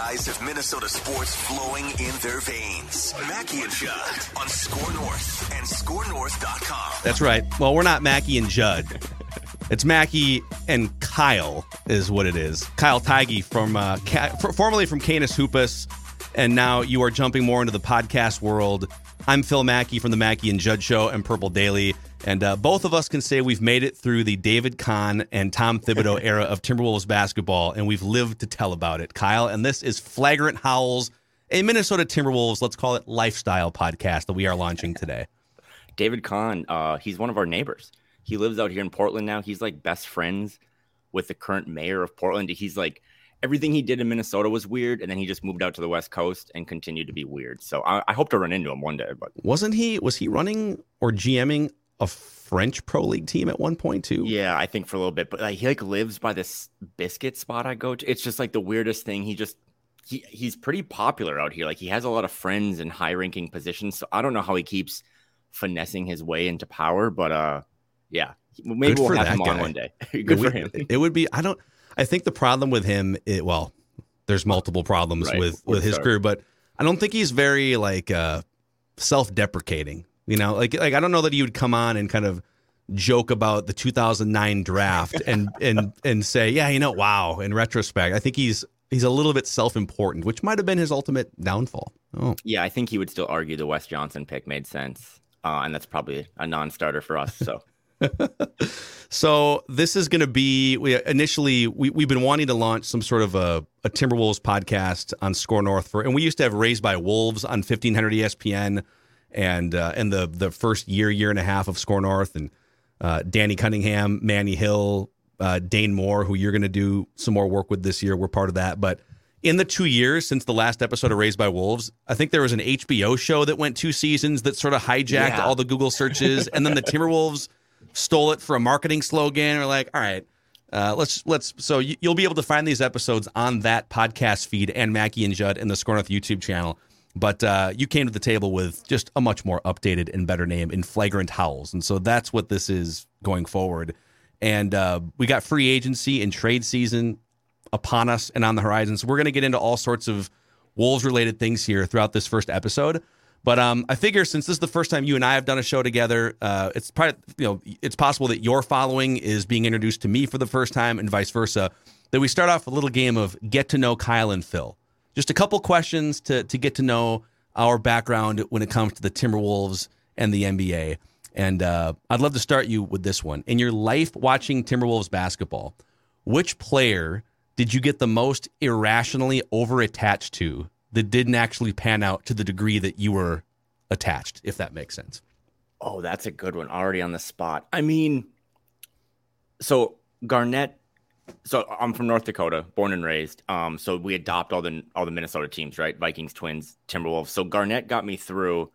Have Minnesota sports flowing in their veins. Mackey and Judd on Score North and ScoreNorth.com. That's right. Well, we're not Mackey and Judd. It's Mackey and Kyle is what it is. Kyle Theige from uh, Ca- formerly from Canis Hoopus, and now you are jumping more into the podcast world. I'm Phil Mackey from the Mackey and Judd Show and Purple Daily. And uh, both of us can say we've made it through the David Kahn and Tom Thibodeau era of Timberwolves basketball, and we've lived to tell about it, Kyle. And this is Flagrant Howls, a Minnesota Timberwolves, let's call it lifestyle podcast that we are launching today. David Kahn, uh, he's one of our neighbors. He lives out here in Portland now. He's like best friends with the current mayor of Portland. He's like everything he did in Minnesota was weird, and then he just moved out to the West Coast and continued to be weird. So I, I hope to run into him one day. But wasn't he? Was he running or GMing a French pro league team at one point too? Yeah, I think for a little bit. But like, he like lives by this biscuit spot I go to. It's just like the weirdest thing. He just he he's pretty popular out here. Like he has a lot of friends in high ranking positions. So I don't know how he keeps finessing his way into power, but uh yeah, maybe Good we'll have him on one day. It Good for would- him. It would be. I don't. I think the problem with him. It, well, there's multiple problems Right, with with his career, but I don't think he's very like uh, self-deprecating. You know, like like I don't know that he would come on and kind of joke about the 2009 draft and and and say, yeah, you know, wow. In retrospect, I think he's he's a little bit self-important, which might have been his ultimate downfall. Oh, Yeah, I think he would still argue the Wes Johnson pick made sense. Uh, and that's probably a non-starter for us. So So this is going to be we initially we we've been wanting to launch some sort of a, a Timberwolves podcast on Score North for, and we used to have Raised by Wolves on fifteen hundred E ESPN, and uh, and the the first year year and a half of Score North, and uh, Danny Cunningham, Manny Hill, uh, Dane Moore, who you're going to do some more work with this year. We're part of that, but. In the two years since the last episode of Raised by Wolves, I think there was an HBO show that went two seasons that sort of hijacked Yeah. all the Google searches, and then the Timberwolves stole it for a marketing slogan. We're like, all right, uh, let's let's. So you, you'll be able to find these episodes on that podcast feed and Mackey and Judd and the Score YouTube channel. But uh, you came to the table with just a much more updated and better name in Flagrant Howls, and so that's what this is going forward. And uh, we got free agency and trade season upon us and on the horizon. So we're going to get into all sorts of Wolves related things here throughout this first episode. But um, I figure since this is the first time you and I have done a show together, uh, it's probably you know it's possible that your following is being introduced to me for the first time and vice versa. That we start off a little game of get to know Kyle and Phil. Just a couple questions to to get to know our background when it comes to the Timberwolves and the NBA. And uh, I'd love to start you with this one. In your life watching Timberwolves basketball, which player did you get the most irrationally over attached to that didn't actually pan out to the degree that you were attached, if that makes sense? Oh, that's a good one. Already on the spot. I mean, so Garnett. So I'm from North Dakota, born and raised. Um, so we adopt all the all the Minnesota teams, right? Vikings, Twins, Timberwolves. So Garnett got me through.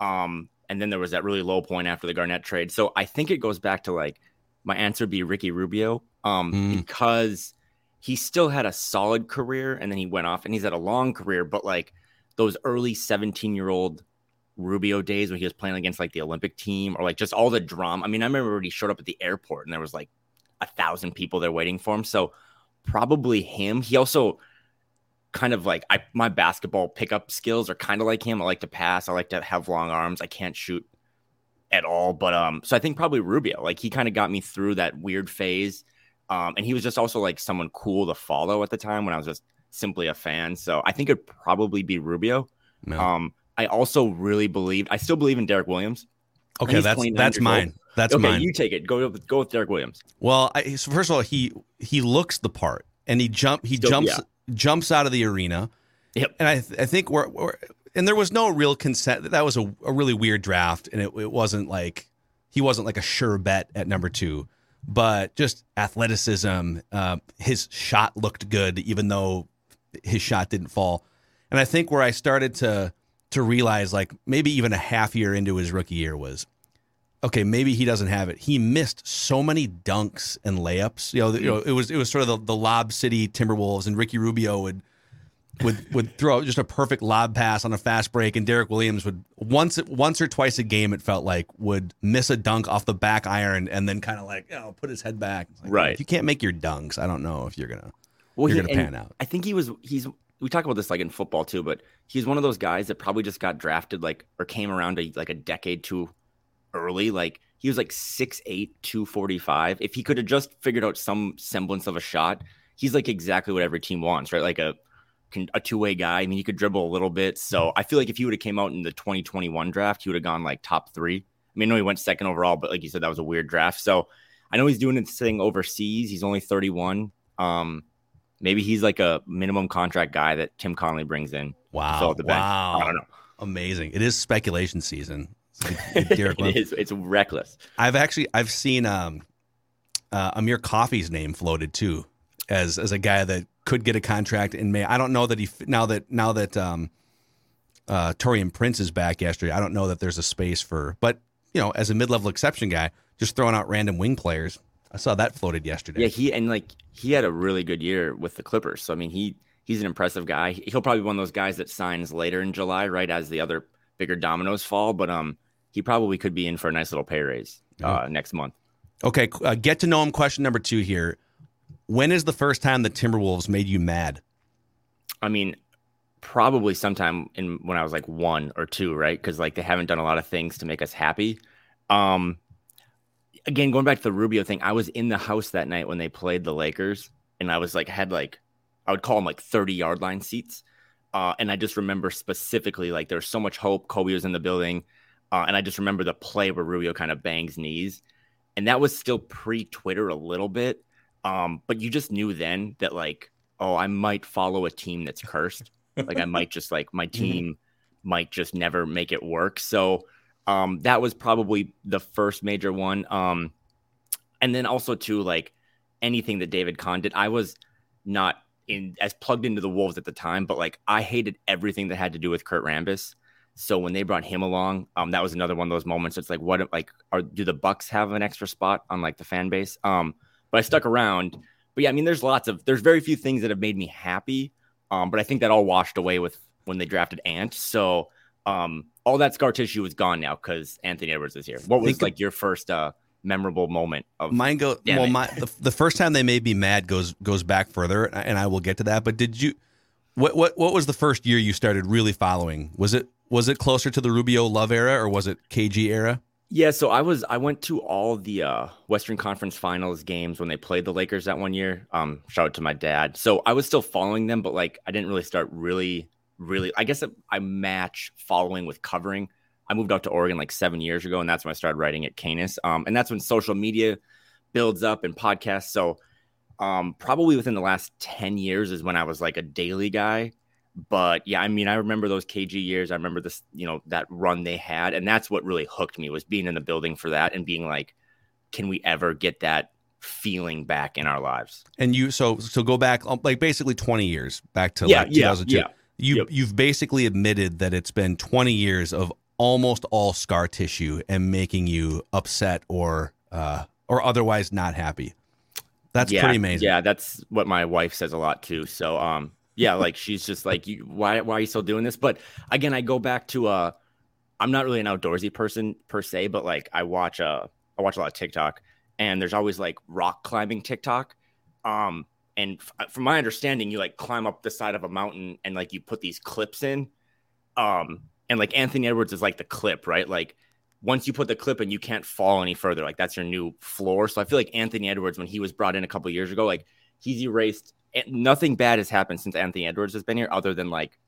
Um, and then there was that really low point after the Garnett trade. So I think it goes back to like my answer would be Ricky Rubio, um, Mm. because he still had a solid career and then he went off and he's had a long career, but like those early 17 year old Rubio days when he was playing against like the Olympic team or like just all the drama. I mean, I remember when he showed up at the airport and there was like a thousand people there waiting for him. So probably him. He also kind of like I my basketball pickup skills are kind of like him. I like to pass. I like to have long arms. I can't shoot at all. But um, so I think probably Rubio. Like he kind of got me through that weird phase. Um, and he was just also like someone cool to follow at the time when I was just simply a fan. So I think it'd probably be Rubio. No. Um, I also really believed, I still believe in Derrick Williams. okay, that's that's mine. old. That's okay, mine. you take it. Go with, go with Derrick Williams. Well, I, so first of all, he he looks the part, and he jump he Still- jumps yeah. jumps out of the arena. Yep. And I th- I think we're, we're and there was no real consent. That was a, a really weird draft, and it, it wasn't like he wasn't like a sure bet at number two, but just athleticism. Uh, his shot looked good, even though his shot didn't fall. And I think where I started to to realize, like maybe even a half year into his rookie year, was okay, maybe he doesn't have it. He missed so many dunks and layups. You know, you know, it was it was sort of the, the lob city Timberwolves, and Ricky Rubio would would would throw just a perfect lob pass on a fast break, and Derrick Williams would once once or twice a game it felt like would miss a dunk off the back iron and then kind of like you know put his head back. Like, Right. If you can't make your dunks, I don't know if you're gonna Well, you're he- gonna pan out. I think he was. He's. We talk about this like in football too, but he's one of those guys that probably just got drafted like or came around a, like a decade too early. Like he was like 6'8", 245. If he could have just figured out some semblance of a shot, he's like exactly what every team wants, right? Like a can- a two way guy. I mean, he could dribble a little bit. So I feel like if he would have came out in the 2021 draft, he would have gone like top three. I mean, I know he went second overall, but like you said, that was a weird draft. So I know he's doing this thing overseas. He's only 31. Um, maybe he's like a minimum contract guy that Tim Connelly brings in. Wow, fill the bench. wow, I don't know. amazing! It is speculation season. It's Derek it is. It's reckless. I've actually I've seen um, uh, Amir Coffey's name floated too as as a guy that could get a contract in May. I don't know that he now that now that um, uh, Taurean Prince is back yesterday. I don't know that there's a space for, but you know, as a mid level exception guy, just throwing out random wing players. I saw that floated yesterday. Yeah, he and like he had a really good year with the Clippers. So I mean, he he's an impressive guy. He'll probably be one of those guys that signs later in July, right as the other bigger dominoes fall. But um, he probably could be in for a nice little pay raise uh, next month. Okay, uh, get to know him. Question number two here: When is the first time the Timberwolves made you mad? I mean, probably sometime in when I was like one or two, right? Because like they haven't done a lot of things to make us happy. Um, again, going back to the Rubio thing, I was in the house that night when they played the Lakers, and I was like, had like, I would call them like thirty yard line seats, uh, and I just remember specifically like there's so much hope. Kobe was in the building, uh, and I just remember the play where Rubio kind of bangs knees, and that was still pre Twitter a little bit, um, but you just knew then that like, oh, I might follow a team that's cursed like I might just like my team might just never make it work. So um that was probably the first major one. Um and then also too like anything that David Kahn did, I was not in as plugged into the Wolves at the time, but like I hated everything that had to do with Kurt Rambis. So when they brought him along, um, that was another one of those moments. It's like, what, like, are do the Bucks have an extra spot on like the fan base? Um, but I stuck around. But yeah, I mean, there's lots of, there's very few things that have made me happy. Um, but I think that all washed away with when they drafted Ant. So um, all that scar tissue is gone now because Anthony Edwards is here. What was Think- like your first uh memorable moment of Mine go well. My the, the first time they made me mad goes goes back further, and I will get to that. But did you? What what what was the first year you started really following? Was it was it closer to the Rubio Love era or was it KG era? Yeah, so I was I went to all the uh, Western Conference Finals games when they played the Lakers that one year. Um, shout out to my dad. So I was still following them, but like I didn't really start really, really. I guess I match following with covering. I moved out to Oregon like seven years ago, and that's when I started writing at Canis. Um, and that's when social media builds up and podcasts. So um, probably within the last ten years is when I was like a daily guy but yeah, I mean, I remember those KG years. I remember this, you know, that run they had, and that's what really hooked me was being in the building for that and being like, can we ever get that feeling back in our lives? And you so so go back um, like basically twenty years back to Yeah, like yeah, yeah. You Yep. you've basically admitted that it's been twenty years of almost all scar tissue and making you upset or uh or otherwise not happy. That's yeah, pretty amazing. Yeah, that's what my wife says a lot too. So, um, yeah, like she's just like, you, why, why are you still doing this? But again, I go back to, uh, I'm not really an outdoorsy person per se, but like I watch, uh, I watch a lot of TikTok, and there's always like rock climbing TikTok. Um, and f- from my understanding, you like climb up the side of a mountain and like you put these clips in. Um, and like Anthony Edwards is like the clip, right? Like once you put the clip in, you can't fall any further. Like that's your new floor. So I feel like Anthony Edwards, when he was brought in a couple years ago, like he's erased. Nothing bad has happened since Anthony Edwards has been here, other than like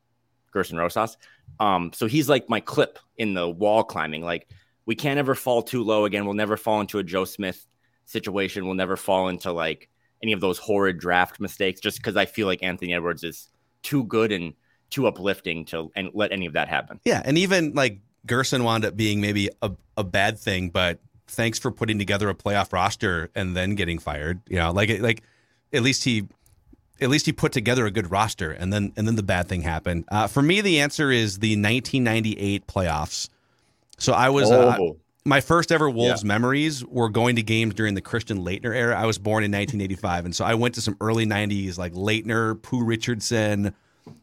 Gerson Rosas. Um, so he's like my clip in the wall climbing. Like we can't ever fall too low again. We'll never fall into a Joe Smith situation. We'll never fall into like any of those horrid draft mistakes just because I feel like Anthony Edwards is too good and too uplifting to and let any of that happen. Yeah, and even like Gerson wound up being maybe a, a bad thing, but thanks for putting together a playoff roster and then getting fired. You know, like like at least he at least he put together a good roster and then and then the bad thing happened. Uh, for me, the answer is the 1998 playoffs. So I was uh, oh. uh, my first ever Wolves yeah. memories were going to games during the Christian Laettner era. I was born in 1985, and so I went to some early 90s like Laettner, Pooh Richardson,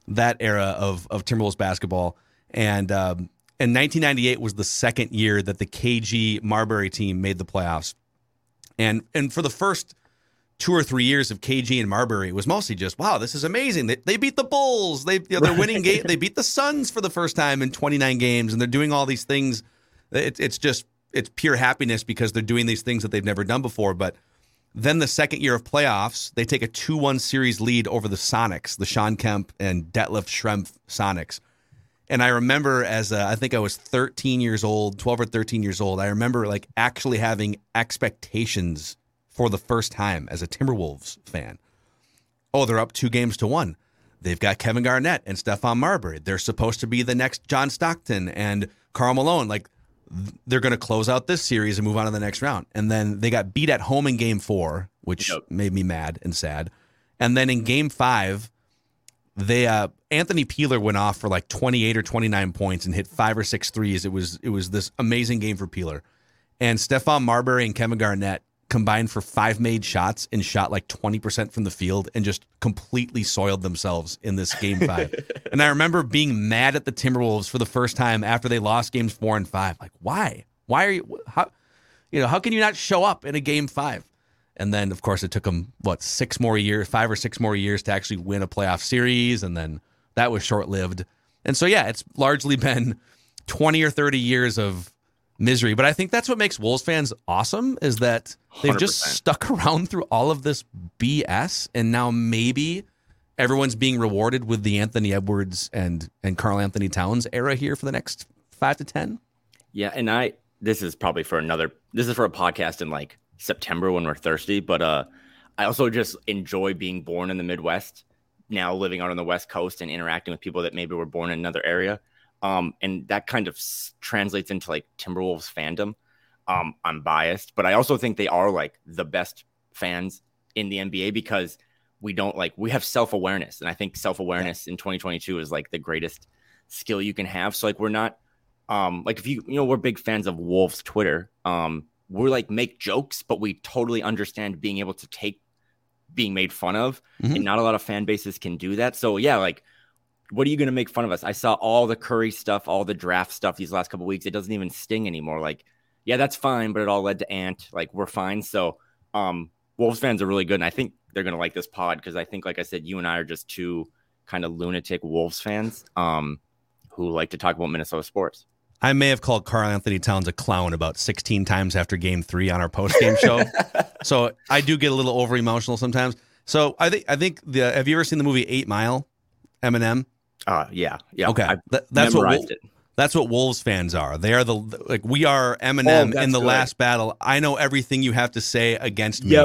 that era of of Timberwolves basketball. And um, and 1998 was the second year that the KG Marbury team made the playoffs. And and for the first two or three years of KG and Marbury, was mostly just, wow, this is amazing. They, they beat the Bulls. They you know, they're winning game. They beat the Suns for the first time in 29 games, and they're doing all these things. It, it's just it's pure happiness because they're doing these things that they've never done before. But then the second year of playoffs, they take a 2 1 series lead over the Sonics, the Shawn Kemp and Detlef Schrempf Sonics. And I remember as a, I think I was 13 years old, 12 or 13 years old. I remember like actually having expectations for the first time as a Timberwolves fan. Oh, they're up two games to one. They've got Kevin Garnett and Stephon Marbury. They're supposed to be the next John Stockton and Karl Malone. Like they're going to close out this series and move on to the next round. And then they got beat at home in game four, which yep. made me mad and sad. And then in game five, they uh, Anthony Peeler went off for like 28 or 29 points and hit five or six threes. It was it was this amazing game for Peeler. And Stephon Marbury and Kevin Garnett combined for five made shots and shot like 20% from the field and just completely soiled themselves in this game five. and I remember being mad at the Timberwolves for the first time after they lost games four and five. Like, why? Why are you, how, you know, how can you not show up in a game five? And then, of course, it took them, what, six more years, five or six more years to actually win a playoff series. And then that was short lived. And so, yeah, it's largely been 20 or 30 years of misery. But I think that's what makes Wolves fans awesome is that they've 100%. just stuck around through all of this BS. And now maybe everyone's being rewarded with the Anthony Edwards and, and Karl-Anthony Towns era here for the next five to 10. Yeah. And I, this is probably for another, this is for a podcast in like September when we're thirsty. But uh, I also just enjoy being born in the Midwest, now living out on the West Coast and interacting with people that maybe were born in another area. Um, and that kind of s- translates into like Timberwolves fandom. Um, I'm biased, but I also think they are like the best fans in the NBA because we don't like we have self awareness, and I think self awareness in 2022 is like the greatest skill you can have. So like we're not um like if you you know we're big fans of Wolves Twitter. Um, we're like make jokes, but we totally understand being able to take being made fun of, mm-hmm. and not a lot of fan bases can do that. So yeah, like, what are you going to make fun of us? I saw all the Curry stuff, all the draft stuff these last couple weeks. It doesn't even sting anymore. Like, yeah, that's fine, but it all led to Ant. Like, we're fine. So, um, Wolves fans are really good, and I think they're going to like this pod because I think, like I said, you and I are just two kind of lunatic Wolves fans, um, who like to talk about Minnesota sports. I may have called Karl-Anthony Towns a clown about 16 times after game three on our post game show. so I do get a little over emotional sometimes. So I think I think the have you ever seen the movie Eight Mile? Eminem. Uh yeah yeah. Okay, that, that's what it. that's what Wolves fans are. They are the like we are Eminem oh, in the good. last battle. I know everything you have to say against me.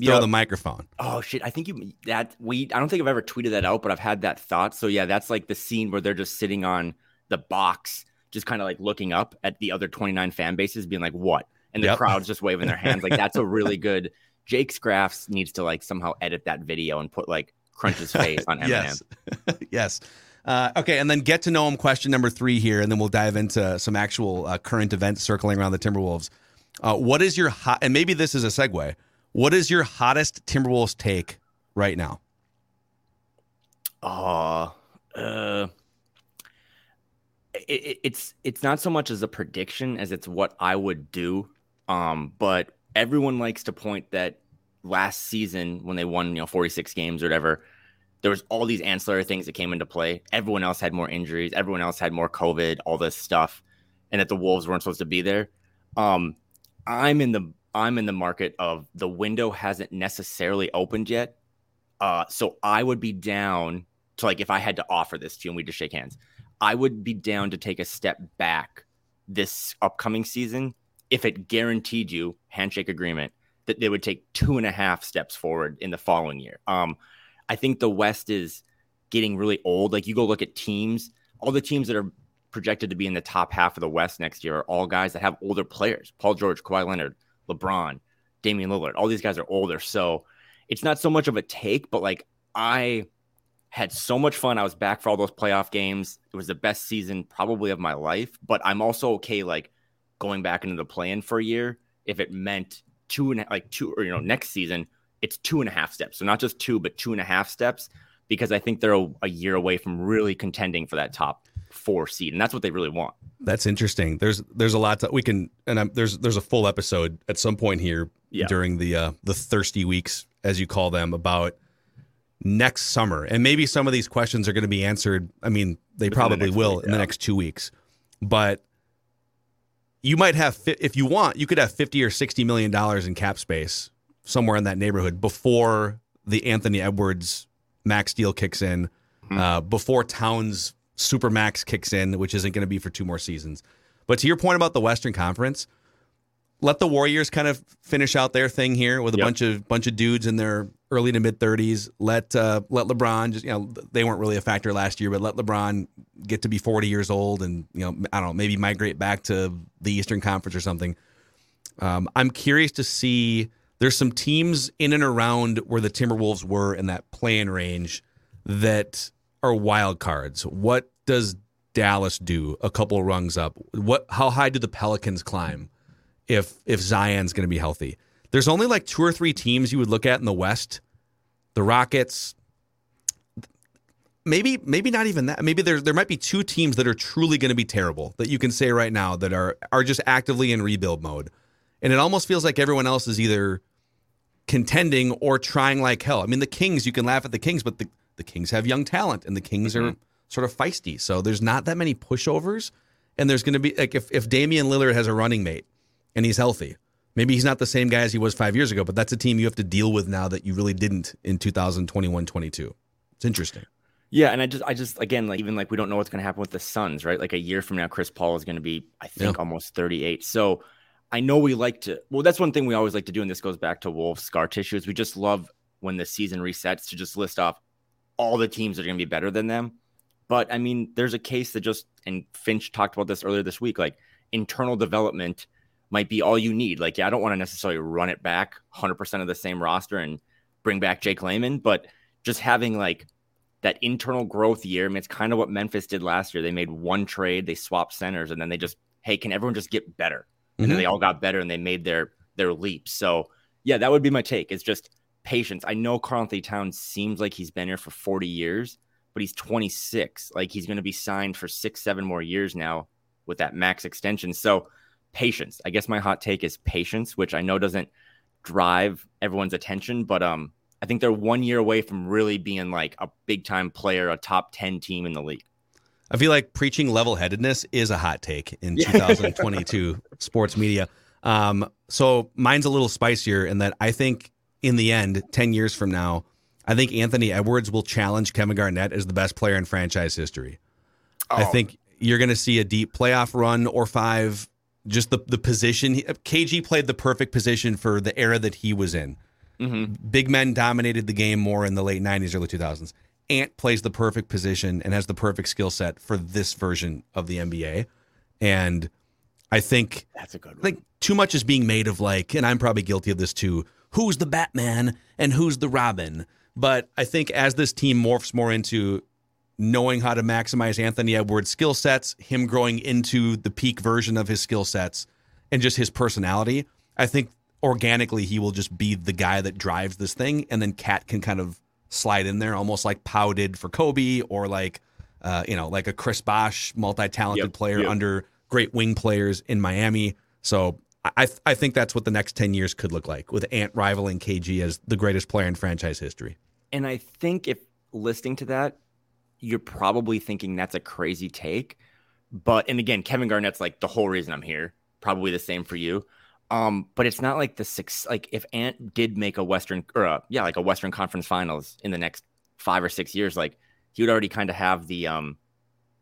Throw yep. the microphone. Oh shit! I think you that we. I don't think I've ever tweeted that out, but I've had that thought. So yeah, that's like the scene where they're just sitting on the box just kind of like looking up at the other 29 fan bases, being like, what? And the yep. crowd's just waving their hands. Like, that's a really good. Jake Scraffs needs to like somehow edit that video and put like Crunch's face on Eminem. yes. yes. Uh, okay, and then get to know him. Question number three here, and then we'll dive into some actual uh, current events circling around the Timberwolves. Uh, what is your hot? And maybe this is a segue. What is your hottest Timberwolves take right now? Uh, uh it, it's it's not so much as a prediction as it's what I would do. Um, but everyone likes to point that last season when they won, you know, 46 games or whatever, there was all these ancillary things that came into play. Everyone else had more injuries, everyone else had more COVID, all this stuff. and that the Wolves weren't supposed to be there. Um, I'm in the I'm in the market of the window hasn't necessarily opened yet. Uh, so I would be down to like if I had to offer this to you and we just shake hands, I would be down to take a step back this upcoming season if it guaranteed you handshake agreement that they would take two and a half steps forward in the following year. Um, I think the West is getting really old. Like you go look at teams, all the teams that are projected to be in the top half of the West next year are all guys that have older players. Paul George, Kawhi Leonard, LeBron, Damian Lillard. All these guys are older. So it's not so much of a take, but like I had so much fun. I was back for all those playoff games. It was the best season probably of my life, but I'm also okay like going back into the plan for a year if it meant two and like two or you know next season it's two and a half steps. So not just two, but two and a half steps because I think they're a, a year away from really contending for that top four seed, and that's what they really want. That's interesting. There's there's a lot that we can, and I'm, there's there's a full episode at some point here Yeah. during the uh, the thirsty weeks, as you call them, about next summer, and maybe some of these questions are going to be answered. I mean, they Within probably next will week, in the next two weeks, but you might have if you want, you could have fifty or sixty million dollars in cap space somewhere in that neighborhood before the Anthony Edwards max deal kicks in, Hmm. uh, before Towns super max kicks in, which isn't going to be for two more seasons. But to your point about the Western Conference, let the Warriors kind of finish out their thing here with a Yep. bunch of bunch of dudes in their early to mid thirties. Let uh, let LeBron just you know they weren't really a factor last year, but let LeBron get to be forty years old and you know I don't know maybe migrate back to the Eastern Conference or something. Um, I'm curious to see. There's some teams in and around where the Timberwolves were in that playing range that are wild cards. What does Dallas do? A couple rungs up. What? How high do the Pelicans climb if if Zion's going to be healthy? There's only like two or three teams you would look at in the West. The Rockets. Maybe maybe not even that. Maybe there there might be two teams that are truly going to be terrible that you can say right now that are are just actively in rebuild mode. And it almost feels like everyone else is either contending or trying like hell. I mean, the Kings, you can laugh at the Kings, but the, the Kings have young talent and the Kings are mm-hmm. sort of feisty. So there's not that many pushovers. And there's going to be, like, if, if Damian Lillard has a running mate and he's healthy, maybe he's not the same guy as he was five years ago, but that's a team you have to deal with now that you really didn't in 2021 22. It's interesting. Yeah, and I just, I just, again, like even like we don't know what's going to happen with the Suns, right? Like a year from now, Chris Paul is going to be, I think, Yeah. almost 38. So I know we like to. Well, that's one thing we always like to do, and this goes back to Wolves scar tissue. Is we just love when the season resets to just list off all the teams that are going to be better than them. But I mean, there's a case that just, and Finch talked about this earlier this week, like internal development might be all you need. Like, yeah, I don't want to necessarily run it back 100% of the same roster and bring back Jake Layman, but just having like that internal growth year. I mean, it's kind of what Memphis did last year. They made one trade, they swapped centers, and then they just, hey, can everyone just get better? And Mhm. then they all got better and they made their their leap. So yeah, that would be my take. It's just patience. I know Karl-Anthony Towns seems like he's been here for 40 years, but he's 26. Like he's going to be signed for six, seven more years now with that max extension. So patience. I guess my hot take is patience, which I know doesn't drive everyone's attention, but um, I think they're one year away from really being like a big time player, a top 10 team in the league. I feel like preaching level headedness is a hot take in 2022 sports media. Um, so mine's a little spicier in that I think in the end, 10 years from now, I think Anthony Edwards will challenge Kevin Garnett as the best player in franchise history. I Oh. think you're going to see a deep playoff run or five. Just the the position. KG played the perfect position for the era that he was in. Mm-hmm. Big men dominated the game more in the late 90s, early 2000s. Ant plays the perfect position and has the perfect skill set for this version of the NBA. And I think That's a good I think too much is being made of like, and I'm probably guilty of this too. Who's the Batman and who's the Robin? But I think as this team morphs more into knowing how to maximize Anthony Edwards' skill sets, him growing into the peak version of his skill sets, and just his personality, I think organically he will just be the guy that drives this thing, and then Cat can kind of slide in there, almost like Pau did for Kobe, or like uh, you know, like a Chris Bosh, multi-talented Yep, player yep. under great wing players in Miami. So I I think that's what the next ten years could look like with Ant rivaling KG as the greatest player in franchise history. And I think if listening to that, you're probably thinking that's a crazy take. but and again, Kevin Garnett's like the whole reason I'm here. Probably the same for you. Um, but it's not like the six. Like if Ant did make a Western or a, yeah, like a Western Conference Finals in the next five or six years, like he would already kind of have the um,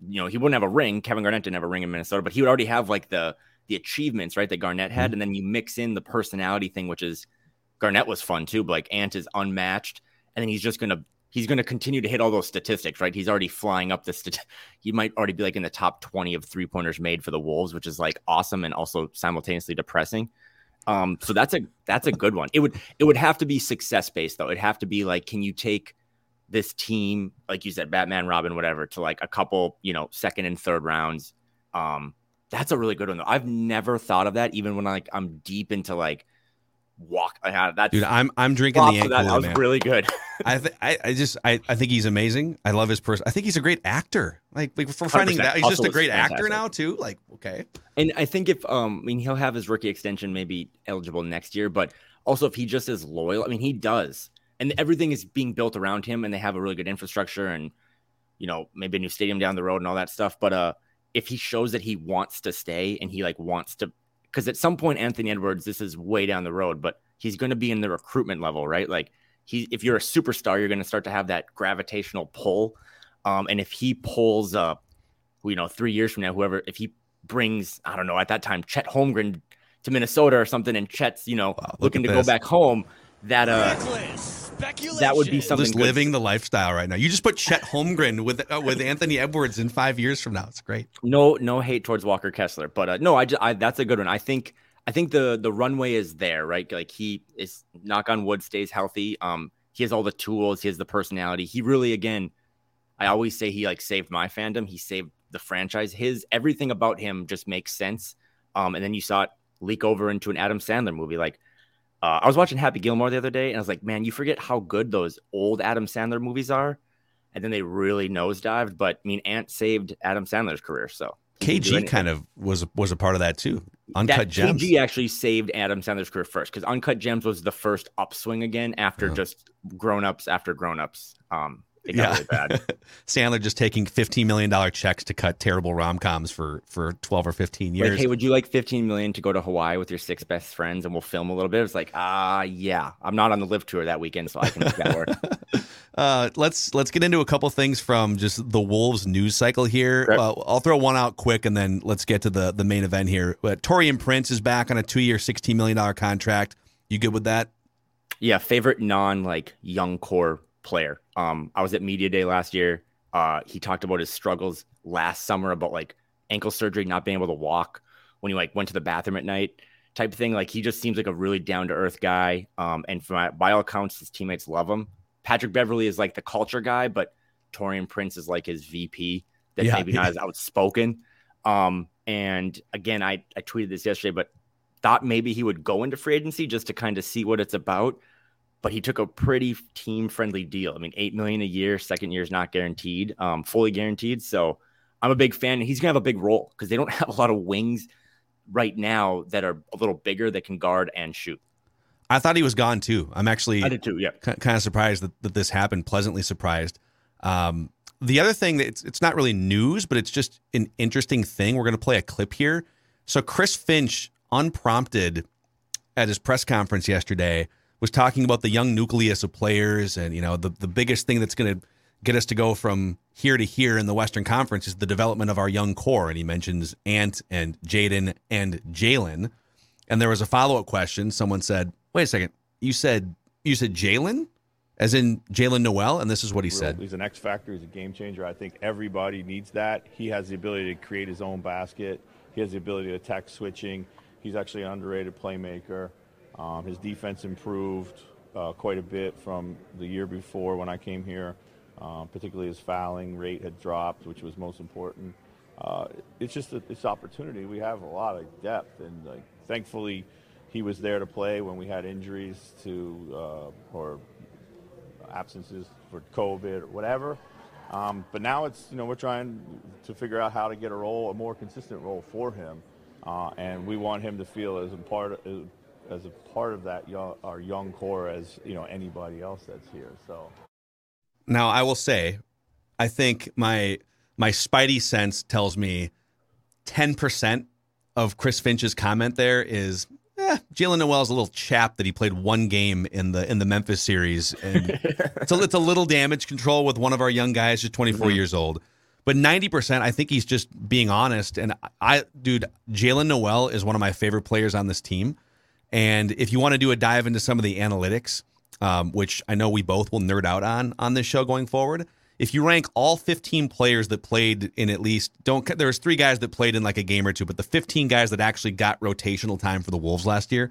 you know, he wouldn't have a ring. Kevin Garnett didn't have a ring in Minnesota, but he would already have like the the achievements, right? That Garnett had, mm-hmm. and then you mix in the personality thing, which is Garnett was fun too, but like Ant is unmatched, and then he's just gonna he's going to continue to hit all those statistics, right? He's already flying up the stat- he might already be like in the top 20 of three pointers made for the Wolves, which is like awesome and also simultaneously depressing. Um, so that's a that's a good one. It would it would have to be success based though. It'd have to be like, can you take this team, like you said, Batman, Robin, whatever, to like a couple, you know, second and third rounds. Um, that's a really good one though. I've never thought of that, even when like I'm deep into like walk. I had that. Dude, I'm I'm drinking the Ant that. that was man. really good. I, th- I I just I, I think he's amazing. I love his person. I think he's a great actor. Like, like for finding that he's just a great actor now too. Like okay. And I think if um I mean he'll have his rookie extension maybe eligible next year, but also if he just is loyal, I mean he does, and everything is being built around him, and they have a really good infrastructure, and you know maybe a new stadium down the road and all that stuff. But uh, if he shows that he wants to stay and he like wants to because at some point Anthony Edwards, this is way down the road, but he's going to be in the recruitment level, right? Like he, if you're a superstar, you're going to start to have that gravitational pull. Um, and if he pulls up, you know, three years from now, whoever, if he brings, I don't know, at that time, Chet Holmgren to Minnesota or something, and Chet's, you know, wow, looking to this. go back home, that uh, that would be something. Just living the lifestyle right now. You just put Chet Holmgren with uh, with Anthony Edwards in five years from now. It's great. No, no hate towards Walker Kessler, but uh, no, I, just, I that's a good one. I think I think the the runway is there, right? Like he is knock on wood stays healthy. Um, he has all the tools, he has the personality. He really, again, I always say he like saved my fandom. He saved the franchise. His everything about him just makes sense. Um, and then you saw it leak over into an Adam Sandler movie. Like uh, I was watching Happy Gilmore the other day, and I was like, man, you forget how good those old Adam Sandler movies are. And then they really nosedived. But I mean, Ant saved Adam Sandler's career, so KG kind of was was a part of that too. Uncut that Gems. KG actually saved Adam Sandler's career first because Uncut Gems was the first upswing again after uh-huh. just grown ups after grown ups. Um, it yeah. really bad. Sandler just taking fifteen million dollar checks to cut terrible rom coms for for twelve or fifteen years. Like, hey, would you like fifteen million to go to Hawaii with your six best friends and we'll film a little bit? It's like, ah, uh, yeah, I'm not on the live tour that weekend, so I can make that work. uh, let's let's get into a couple things from just the Wolves news cycle here. Uh, I'll throw one out quick, and then let's get to the the main event here. But Taurean Prince is back on a two year, sixteen million dollar contract. You good with that? Yeah, favorite non like young core player. Um, I was at media day last year. Uh, he talked about his struggles last summer about like ankle surgery, not being able to walk when he like went to the bathroom at night, type of thing. Like he just seems like a really down to earth guy. Um, and my, by all accounts, his teammates love him. Patrick Beverly is like the culture guy, but Taurean Prince is like his VP. That's yeah, maybe not as outspoken. Um, and again, I I tweeted this yesterday, but thought maybe he would go into free agency just to kind of see what it's about but he took a pretty team friendly deal. I mean, eight million a year, second year is not guaranteed, um, fully guaranteed. So I'm a big fan. He's gonna have a big role because they don't have a lot of wings right now that are a little bigger that can guard and shoot. I thought he was gone too. I'm actually I did too. Yeah, kind of surprised that, that this happened. Pleasantly surprised. Um, the other thing that it's it's not really news, but it's just an interesting thing. We're gonna play a clip here. So Chris Finch, unprompted, at his press conference yesterday was talking about the young nucleus of players, and you know the the biggest thing that's going to get us to go from here to here in the Western Conference is the development of our young core. And he mentions Ant and Jaden and Jalen. And there was a follow up question. Someone said, "Wait a second, you said you said Jalen." As in Jaylen Nowell, and this is what he said. He's an X factor. He's a game changer. I think everybody needs that. He has the ability to create his own basket. He has the ability to attack switching. He's actually an underrated playmaker. Um, his defense improved uh, quite a bit from the year before when I came here. Um, particularly his fouling rate had dropped, which was most important. Uh, it's just a, this opportunity. We have a lot of depth, and like, thankfully, he was there to play when we had injuries to uh, or absences for COVID or whatever. Um, but now it's you know we're trying to figure out how to get a role, a more consistent role for him, uh, and we want him to feel as a part of, as a part of that young, our young core as you know anybody else that's here. So now I will say, I think my my spidey sense tells me 10% of Chris Finch's comment there is eh, Jaylen Nowell's a little chap that he played one game in the in the Memphis series, and it's a, it's a little damage control with one of our young guys, just 24 mm-hmm. years old. But 90%, I think he's just being honest. And I, dude, Jaylen Nowell is one of my favorite players on this team. And if you want to do a dive into some of the analytics, um, which I know we both will nerd out on on this show going forward, if you rank all 15 players that played in at least don't there's three guys that played in like a game or two, but the 15 guys that actually got rotational time for the Wolves last year,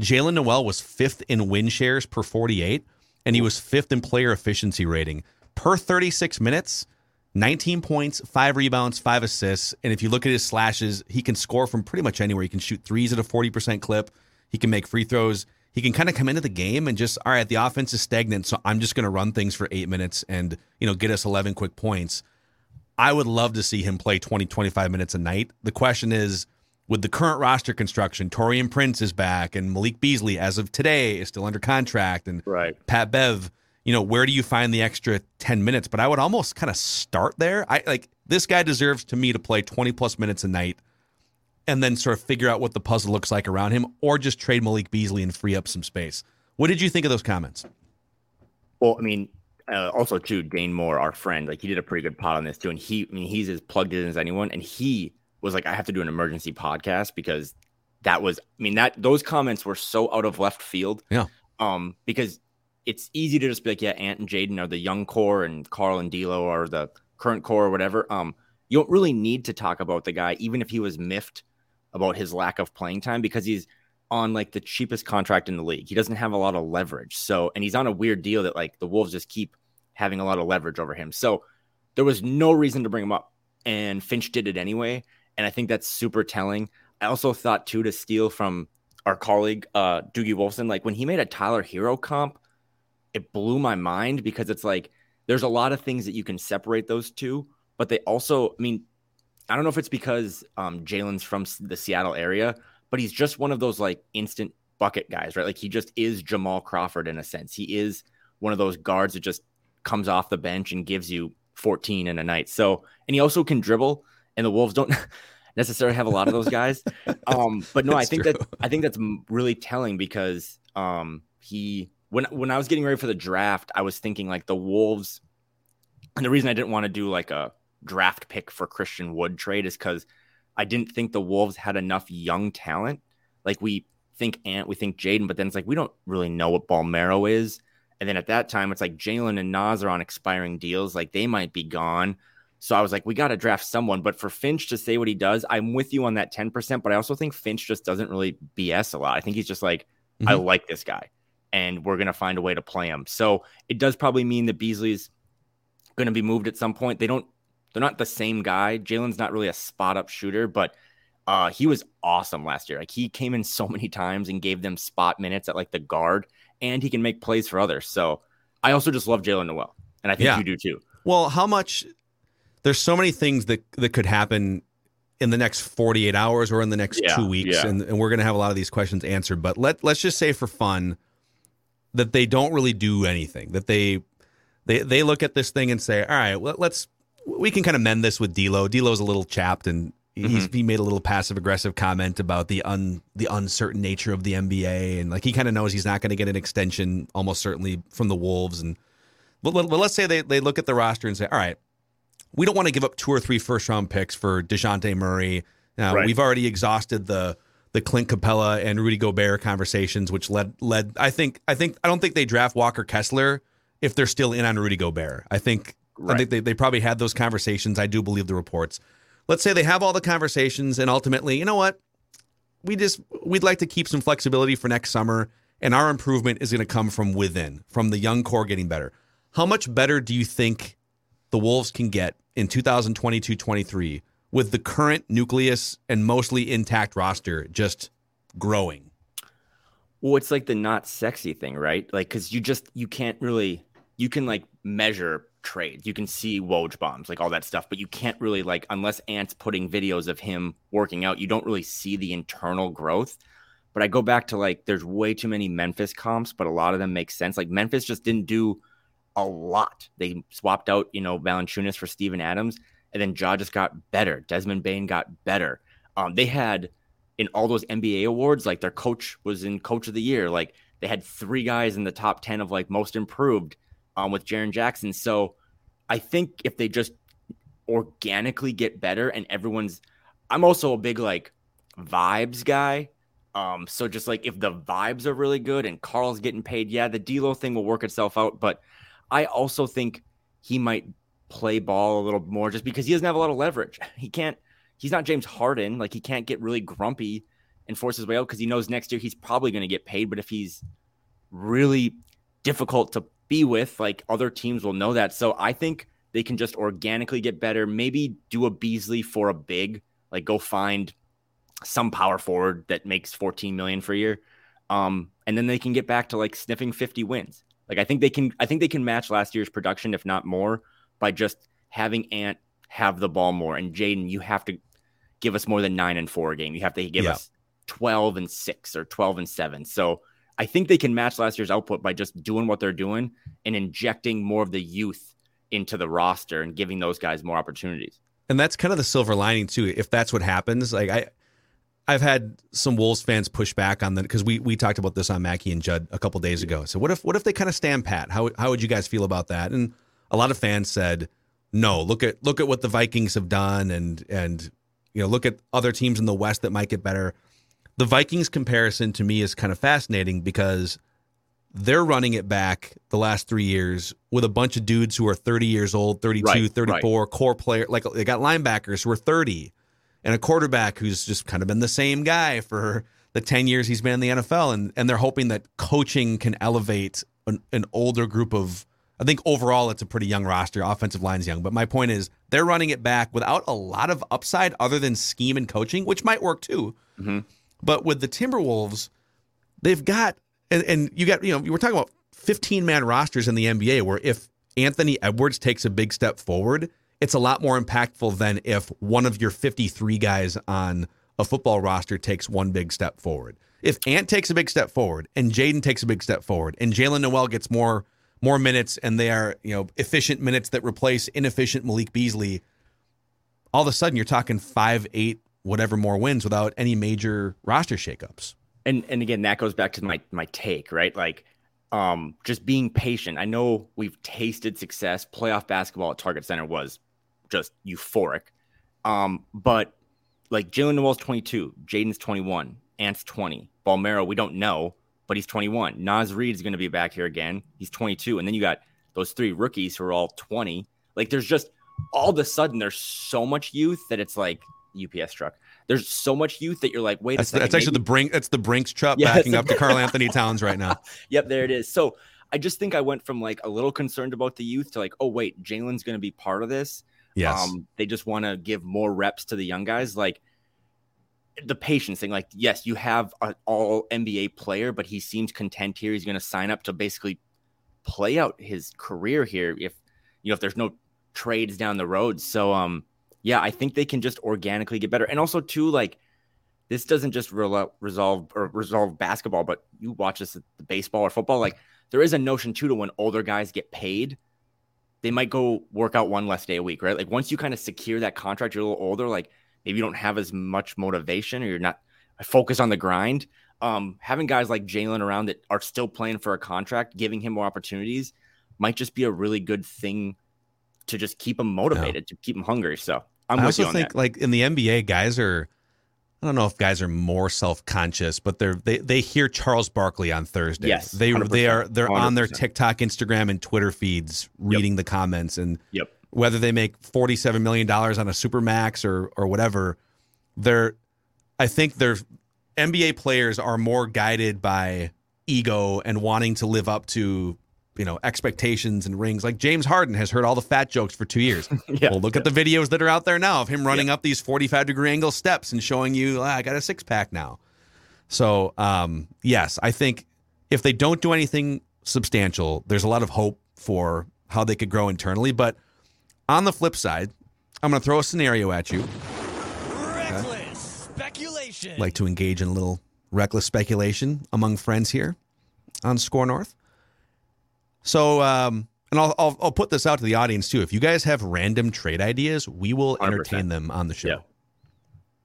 Jaylen Nowell was fifth in win shares per 48, and he was fifth in player efficiency rating per 36 minutes. 19 points, five rebounds, five assists. And if you look at his slashes, he can score from pretty much anywhere. He can shoot threes at a 40% clip. He can make free throws. He can kind of come into the game and just, all right, the offense is stagnant. So I'm just going to run things for eight minutes and, you know, get us 11 quick points. I would love to see him play 20, 25 minutes a night. The question is, with the current roster construction, Taurean Prince is back and Malik Beasley, as of today, is still under contract. And right. Pat Bev, you know, where do you find the extra 10 minutes? But I would almost kind of start there. I like this guy deserves to me to play 20 plus minutes a night and then sort of figure out what the puzzle looks like around him, or just trade Malik Beasley and free up some space. What did you think of those comments? Well, I mean, uh, also too, Dane Moore, our friend, like he did a pretty good pod on this too, and he, I mean, he's as plugged in as anyone, and he was like, I have to do an emergency podcast because that was, I mean, that those comments were so out of left field. Yeah. Um, because it's easy to just be like, yeah, Ant and Jaden are the young core, and Karl and D'Lo are the current core or whatever. Um, you don't really need to talk about the guy, even if he was miffed about his lack of playing time because he's on like the cheapest contract in the league. He doesn't have a lot of leverage. So, and he's on a weird deal that like the Wolves just keep having a lot of leverage over him. So, there was no reason to bring him up. And Finch did it anyway. And I think that's super telling. I also thought too to steal from our colleague uh Doogie Wolfson, like when he made a Tyler Herro comp, it blew my mind because it's like there's a lot of things that you can separate those two, but they also, I mean, I don't know if it's because um, Jaylen's from the Seattle area, but he's just one of those like instant bucket guys, right? Like he just is Jamal Crawford in a sense. He is one of those guards that just comes off the bench and gives you 14 in a night. So, and he also can dribble, and the Wolves don't necessarily have a lot of those guys. Um, but no, I think true. that I think that's really telling because um, he when when I was getting ready for the draft, I was thinking like the Wolves, and the reason I didn't want to do like a draft pick for Christian Wood trade is because I didn't think the Wolves had enough young talent. Like we think Ant, we think Jaden, but then it's like we don't really know what Bolmaro is. And then at that time, it's like Jalen and Naz are on expiring deals. Like they might be gone. So I was like, we got to draft someone. But for Finch to say what he does, I'm with you on that 10%. But I also think Finch just doesn't really BS a lot. I think he's just like, mm-hmm. I like this guy and we're going to find a way to play him. So it does probably mean that Beasley's going to be moved at some point. They don't they're not the same guy. Jalen's not really a spot up shooter, but uh, he was awesome last year. Like he came in so many times and gave them spot minutes at like the guard, and he can make plays for others. So I also just love Jaylen Nowell, and I think yeah. you do too. Well, how much? There's so many things that that could happen in the next 48 hours or in the next yeah, two weeks, yeah. and, and we're going to have a lot of these questions answered. But let let's just say for fun that they don't really do anything. That they they they look at this thing and say, all right, well, let's we can kind of mend this with D'Lo. D'Lo's a little chapped, and mm-hmm. he made a little passive aggressive comment about the un the uncertain nature of the NBA, and like he kind of knows he's not going to get an extension almost certainly from the Wolves. And but, but let's say they they look at the roster and say, all right, we don't want to give up two or three first round picks for Dejounte Murray. Now right. we've already exhausted the the Clint Capela and Rudy Gobert conversations, which led led I think I think I don't think they draft Walker Kessler if they're still in on Rudy Gobert. I think Right. I think they, they probably had those conversations. I do believe the reports. Let's say they have all the conversations and ultimately, you know what? We just we'd like to keep some flexibility for next summer and our improvement is going to come from within, from the young core getting better. How much better do you think the Wolves can get in 2022-23 with the current nucleus and mostly intact roster just growing? Well, it's like the not sexy thing, right? Like cuz you just you can't really you can like measure trades. You can see Woj bombs, like all that stuff, but you can't really like unless Ant's putting videos of him working out, you don't really see the internal growth. But I go back to like there's way too many Memphis comps, but a lot of them make sense. Like Memphis just didn't do a lot. They swapped out, you know, Valanciunas for Steven Adams, and then Ja just got better. Desmond Bane got better. Um, they had in all those NBA awards, like their coach was in Coach of the Year. Like they had three guys in the top ten of like most improved um, with Jaren Jackson. So I think if they just organically get better and everyone's, I'm also a big like vibes guy. Um, so just like if the vibes are really good and Karl's getting paid, yeah, the D'Lo thing will work itself out. But I also think he might play ball a little more just because he doesn't have a lot of leverage. He can't. He's not James Harden. Like he can't get really grumpy and force his way out because he knows next year he's probably going to get paid. But if he's really difficult to be with, like other teams will know that. So I think they can just organically get better. Maybe do a Beasley for a big, like go find some power forward that makes 14 million for a year. Um, and then they can get back to like sniffing 50 wins. Like I think they can I think they can match last year's production, if not more, by just having Ant have the ball more. And Jaden, you have to give us more than nine and four a game. You have to give yeah. us 12 and six or 12 and seven. So I think they can match last year's output by just doing what they're doing and injecting more of the youth into the roster and giving those guys more opportunities. And that's kind of the silver lining too. If that's what happens, like I, I've had some Wolves fans push back on that because we we talked about this on Mackey and Judd a couple days ago. So what if what if they kind of stand pat? How how would you guys feel about that? And a lot of fans said, no. Look at look at what the Vikings have done, and and you know look at other teams in the West that might get better. The Vikings comparison to me is kind of fascinating because they're running it back the last three years with a bunch of dudes who are 30 years old, 32, right, 34, right. core player. Like they got linebackers who are 30 and a quarterback who's just kind of been the same guy for the 10 years he's been in the NFL. And, and they're hoping that coaching can elevate an, an older group of, I think overall it's a pretty young roster. Offensive line's young. But my point is they're running it back without a lot of upside other than scheme and coaching, which might work too. Mm-hmm. But with the Timberwolves, they've got, and, and you got, you know, you were talking about 15 man rosters in the NBA where if Anthony Edwards takes a big step forward, it's a lot more impactful than if one of your 53 guys on a football roster takes one big step forward. If Ant takes a big step forward and Jaden takes a big step forward and Jaylen Nowell gets more more minutes and they are, you know, efficient minutes that replace inefficient Malik Beasley, all of a sudden you're talking five, eight, whatever more wins without any major roster shakeups. And and again, that goes back to my my take, right? Like um just being patient. I know we've tasted success. Playoff basketball at Target Center was just euphoric. Um, but like Jaylen Nowell's 22, Jaden's 21, Ant's 20, Bolmaro, we don't know, but he's 21. Naz Reid is going to be back here again. He's 22. And then you got those three rookies who are all 20. Like there's just all of a sudden there's so much youth that it's like UPS truck. There's so much youth that you're like, wait that's, a second. That's actually the Brink. That's the Brinks truck yeah, backing up to Karl-Anthony Towns right now. yep, there it is. So I just think I went from like a little concerned about the youth to like, oh wait, Jaylen's going to be part of this. Yes. Um, they just want to give more reps to the young guys. Like the patience thing. Like, yes, you have an all NBA player, but he seems content here. He's going to sign up to basically play out his career here. If you know, if there's no trades down the road. So, um, yeah, I think they can just organically get better. And also, too, like this doesn't just re- resolve or resolve basketball, but you watch this the baseball or football. Like there is a notion too to when older guys get paid they might go work out one less day a week, right? Like once you kind of secure that contract, you're a little older, like maybe you don't have as much motivation or you're not focused on the grind. Um, having guys like Jaylen around that are still playing for a contract, giving him more opportunities might just be a really good thing to just keep them motivated, yeah. to keep them hungry. So I'm I also think that. like in the NBA, guys are I don't know if guys are more self-conscious, but they're they they hear Charles Barkley on Thursdays. Yes, they they are they're 100%. on their TikTok, Instagram, and Twitter feeds reading yep. the comments and yep. whether they make forty-seven million dollars on a super max or or whatever, they're I think they're NBA players are more guided by ego and wanting to live up to you know expectations and rings. Like James Harden has heard all the fat jokes for two years. yeah, well, look yeah. at the videos that are out there now of him running yeah. up these forty-five degree angle steps and showing you, ah, I got a six pack now. So um, yes, I think if they don't do anything substantial, there's a lot of hope for how they could grow internally. But on the flip side, I'm going to throw a scenario at you. Reckless okay? speculation. Like to engage in a little reckless speculation among friends here on Score North. So um, And I'll, I'll I'll put this out to the audience too. If you guys have random trade ideas, we will 100%. entertain them on the show. Yeah.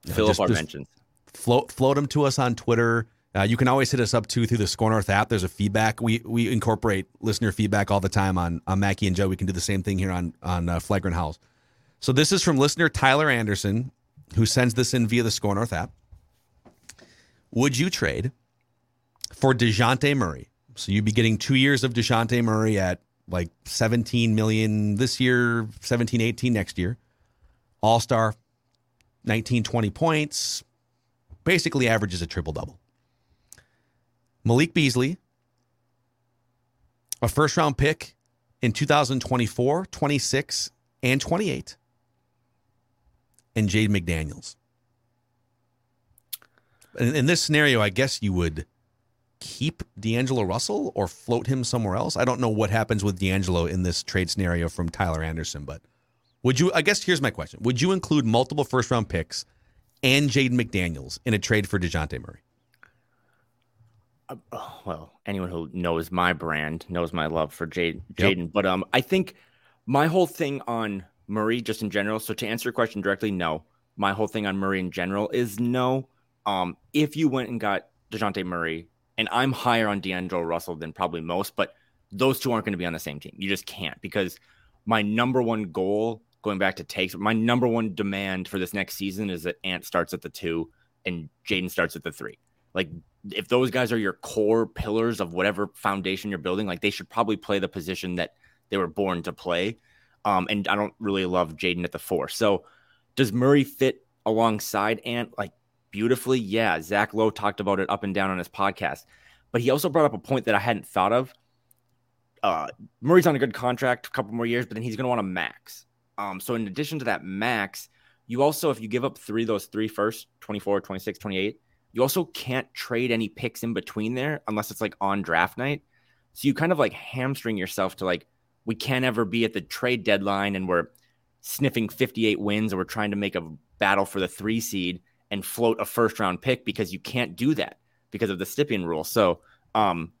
You know, Fill just- up our just mentions. Float float them to us on Twitter. Uh, you can always hit us up too through the Score North app. There's a feedback. We we incorporate listener feedback all the time on on Mackey and Joe. We can do the same thing here on on uh, Flagrant Howls. So this is from listener Tyler Anderson, who sends this in via the Score North app. Would you trade for Dejounte Murray? So you'd be getting two years of Dejounte Murray at like 17 million this year, 17, 18 next year. All star, 19, 20 points, basically averages a triple double. Malik Beasley, a first round pick in 2024, 26, and 28. And Jade McDaniels. In, in this scenario, I guess you would keep D'Angelo Russell or float him somewhere else. I don't know what happens with D'Angelo in this trade scenario from Tyler Anderson, but would you? I guess here's my question: Would you include multiple first round picks and Jaden McDaniels in a trade for Dejounte Murray? oh, well, anyone who knows my brand knows my love for Jade, Yep. Jaden. But um, I think my whole thing on Murray, just in general. So to answer your question directly, no. My whole thing on Murray in general is no. Um, if you went and got Dejounte Murray, and I'm higher on D'Angelo Russell than probably most, but those two aren't going to be on the same team. You just can't because my number one goal, going back to takes, my number one demand for this next season is that Ant starts at the two and Jaden starts at the three. Like if those guys are your core pillars of whatever foundation you're building, like they should probably play the position that they were born to play. Um, and I don't really love Jaden at the four. So does Murray fit alongside Ant like beautifully? Yeah. Zach Lowe talked about it up and down on his podcast, but he also brought up a point that I hadn't thought of. Uh, Murray's on a good contract, a couple more years, but then he's going to want a max. Um, so in addition to that max, you also, if you give up three, those three first, 24, 26, 28, you also can't trade any picks in between there unless it's like on draft night. So you kind of like hamstring yourself to like, we can't ever be at the trade deadline and we're sniffing 58 wins or we're trying to make a battle for the three seed and float a first round pick because you can't do that because of the Stepien rule. So um,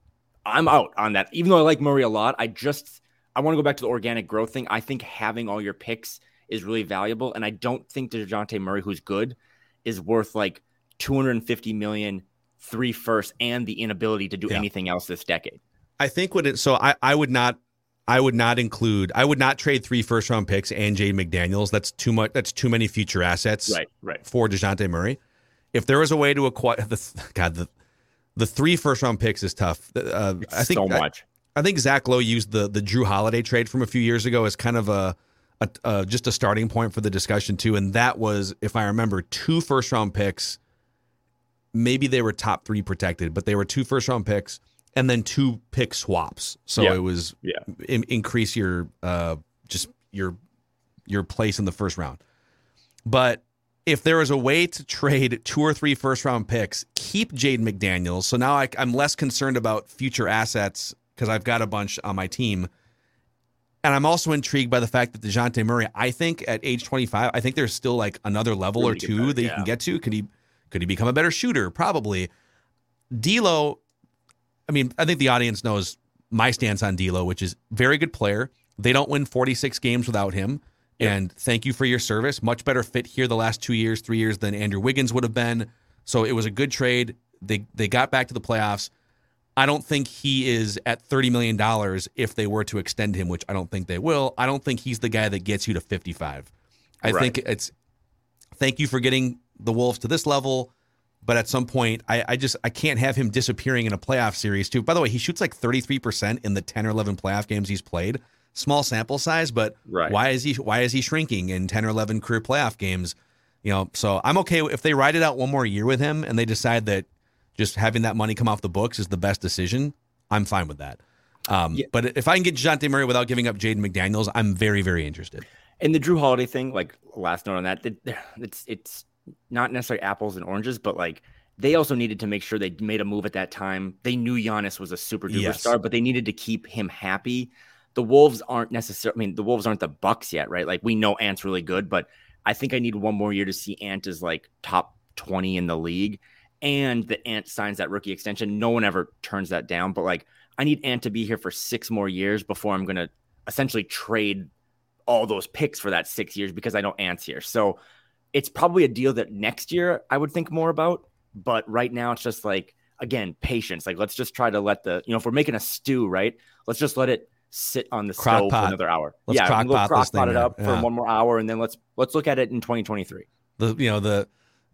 I'm out on that. Even though I like Murray a lot, I just I want to go back to the organic growth thing. I think having all your picks is really valuable, and I don't think Dejounte Murray, who's good, is worth like 250 million, three firsts, and the inability to do Yeah. anything else this decade. I think what it so I, I would not I would not include I would not trade three first round picks and Jade McDaniels. That's too much that's too many future assets Right, right. for Dejounte Murray. If there was a way to acquire the God the the three first round picks is tough. Uh, I think so much. I, I think Zach Lowe used the the Jrue Holiday trade from a few years ago as kind of a, a, a just a starting point for the discussion too, and that was, if I remember, two first round picks. Maybe they were top three protected, but they were two first round picks and then two pick swaps. So Yeah. it was Yeah. in, increase your uh just your your place in the first round. But if there was a way to trade two or three first round picks, keep Jaden McDaniels. So now I, I'm less concerned about future assets because I've got a bunch on my team. And I'm also intrigued by the fact that Dejounte Murray, I think at age 25, I think there's still like another level Really or two better, that he yeah. can get to. Could he could he become a better shooter? Probably. D'Lo, I mean, I think the audience knows my stance on D'Lo, which is very good player. They don't win 46 games without him. And thank you for your service. Much better fit here the last two years, three years than Andrew Wiggins would have been. So it was a good trade. They they got back to the playoffs. I don't think he is at thirty million dollars if they were to extend him, which I don't think they will. I don't think he's the guy that gets you to fifty five. I Right. think it's thank you for getting the Wolves to this level, but at some point I, I just I can't have him disappearing in a playoff series too. By the way, he shoots like thirty three percent in the ten or eleven playoff games he's played. Small sample size, but Right. why is he why is he shrinking in ten or eleven career playoff games? You know, so I'm okay if they ride it out one more year with him and they decide that just having that money come off the books is the best decision. I'm fine with that. Um, Yeah. But if I can get Dejounte Murray without giving up Jaden McDaniels, I'm very, very interested. And the Jrue Holiday thing, like last note on that, that it's it's not necessarily apples and oranges, but like they also needed to make sure they made a move at that time. They knew Giannis was a super duper Yes. star, but they needed to keep him happy. The Wolves aren't necessarily. I mean, the Wolves aren't the Bucks yet, right? Like we know Ant's really good, but I think I need one more year to see Ant as like top twenty in the league, and the Ant signs that rookie extension. No one ever turns that down, but like I need Ant to be here for six more years before I'm gonna essentially trade all those picks for that six years because I know Ant's here. So it's probably a deal that next year I would think more about. But right now it's just like again patience. Like let's just try to let the you know if we're making a stew, right? Let's just let it sit on the Crock stove pot. for another hour. Let's yeah, crock we'll pot crock pot it up. Yeah. for one more hour, and then let's let's look at it in 2023. The you know the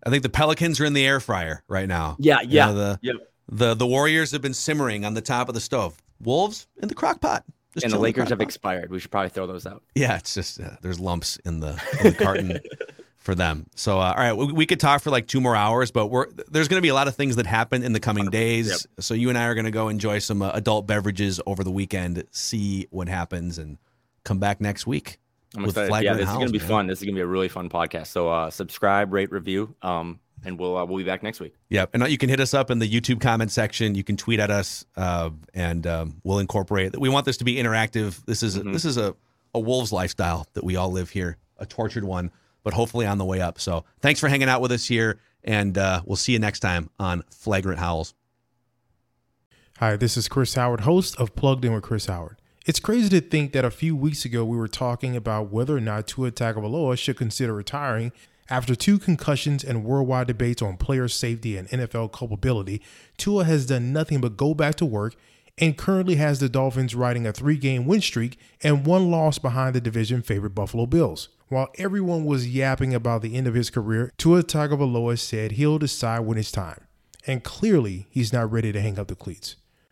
I think the Pelicans are in the air fryer right now. Yeah, You yeah, know, the, the the Warriors have been simmering on the top of the stove. Wolves in the crock pot. Just and the Lakers crock have pot. expired. We should probably throw those out. Yeah, it's just uh, there's lumps in the, in the carton for them. So uh, all right, we, we could talk for like two more hours, but we're there's going to be a lot of things that happen in the coming days. So you and I are going to go enjoy some uh, adult beverages over the weekend, see what happens, and come back next week. I'm excited. Yeah, this is gonna be man. fun. This is gonna be a really fun podcast. So uh, subscribe, rate, review, um, and we'll uh, we'll be back next week. Yep. And uh, you can hit us up in the YouTube comment section. You can tweet at us, uh, and um, we'll incorporate. We want this to be interactive. This is Mm-hmm. this is a, a wolves lifestyle that we all live here, a tortured one, but hopefully on the way up. So thanks for hanging out with us here, and uh, we'll see you next time on Flagrant Howls. Hi, this is Chris Howard, host of Plugged In with Chris Howard. It's crazy to think that a few weeks ago we were talking about whether or not Tua Tagovailoa should consider retiring after two concussions and worldwide debates on player safety and NFL culpability. Tua has done nothing but go back to work and currently has the Dolphins riding a three-game win streak and one loss behind the division favorite Buffalo Bills. While everyone was yapping about the end of his career, Tua Tagovailoa said he'll decide when it's time. And clearly, he's not ready to hang up the cleats.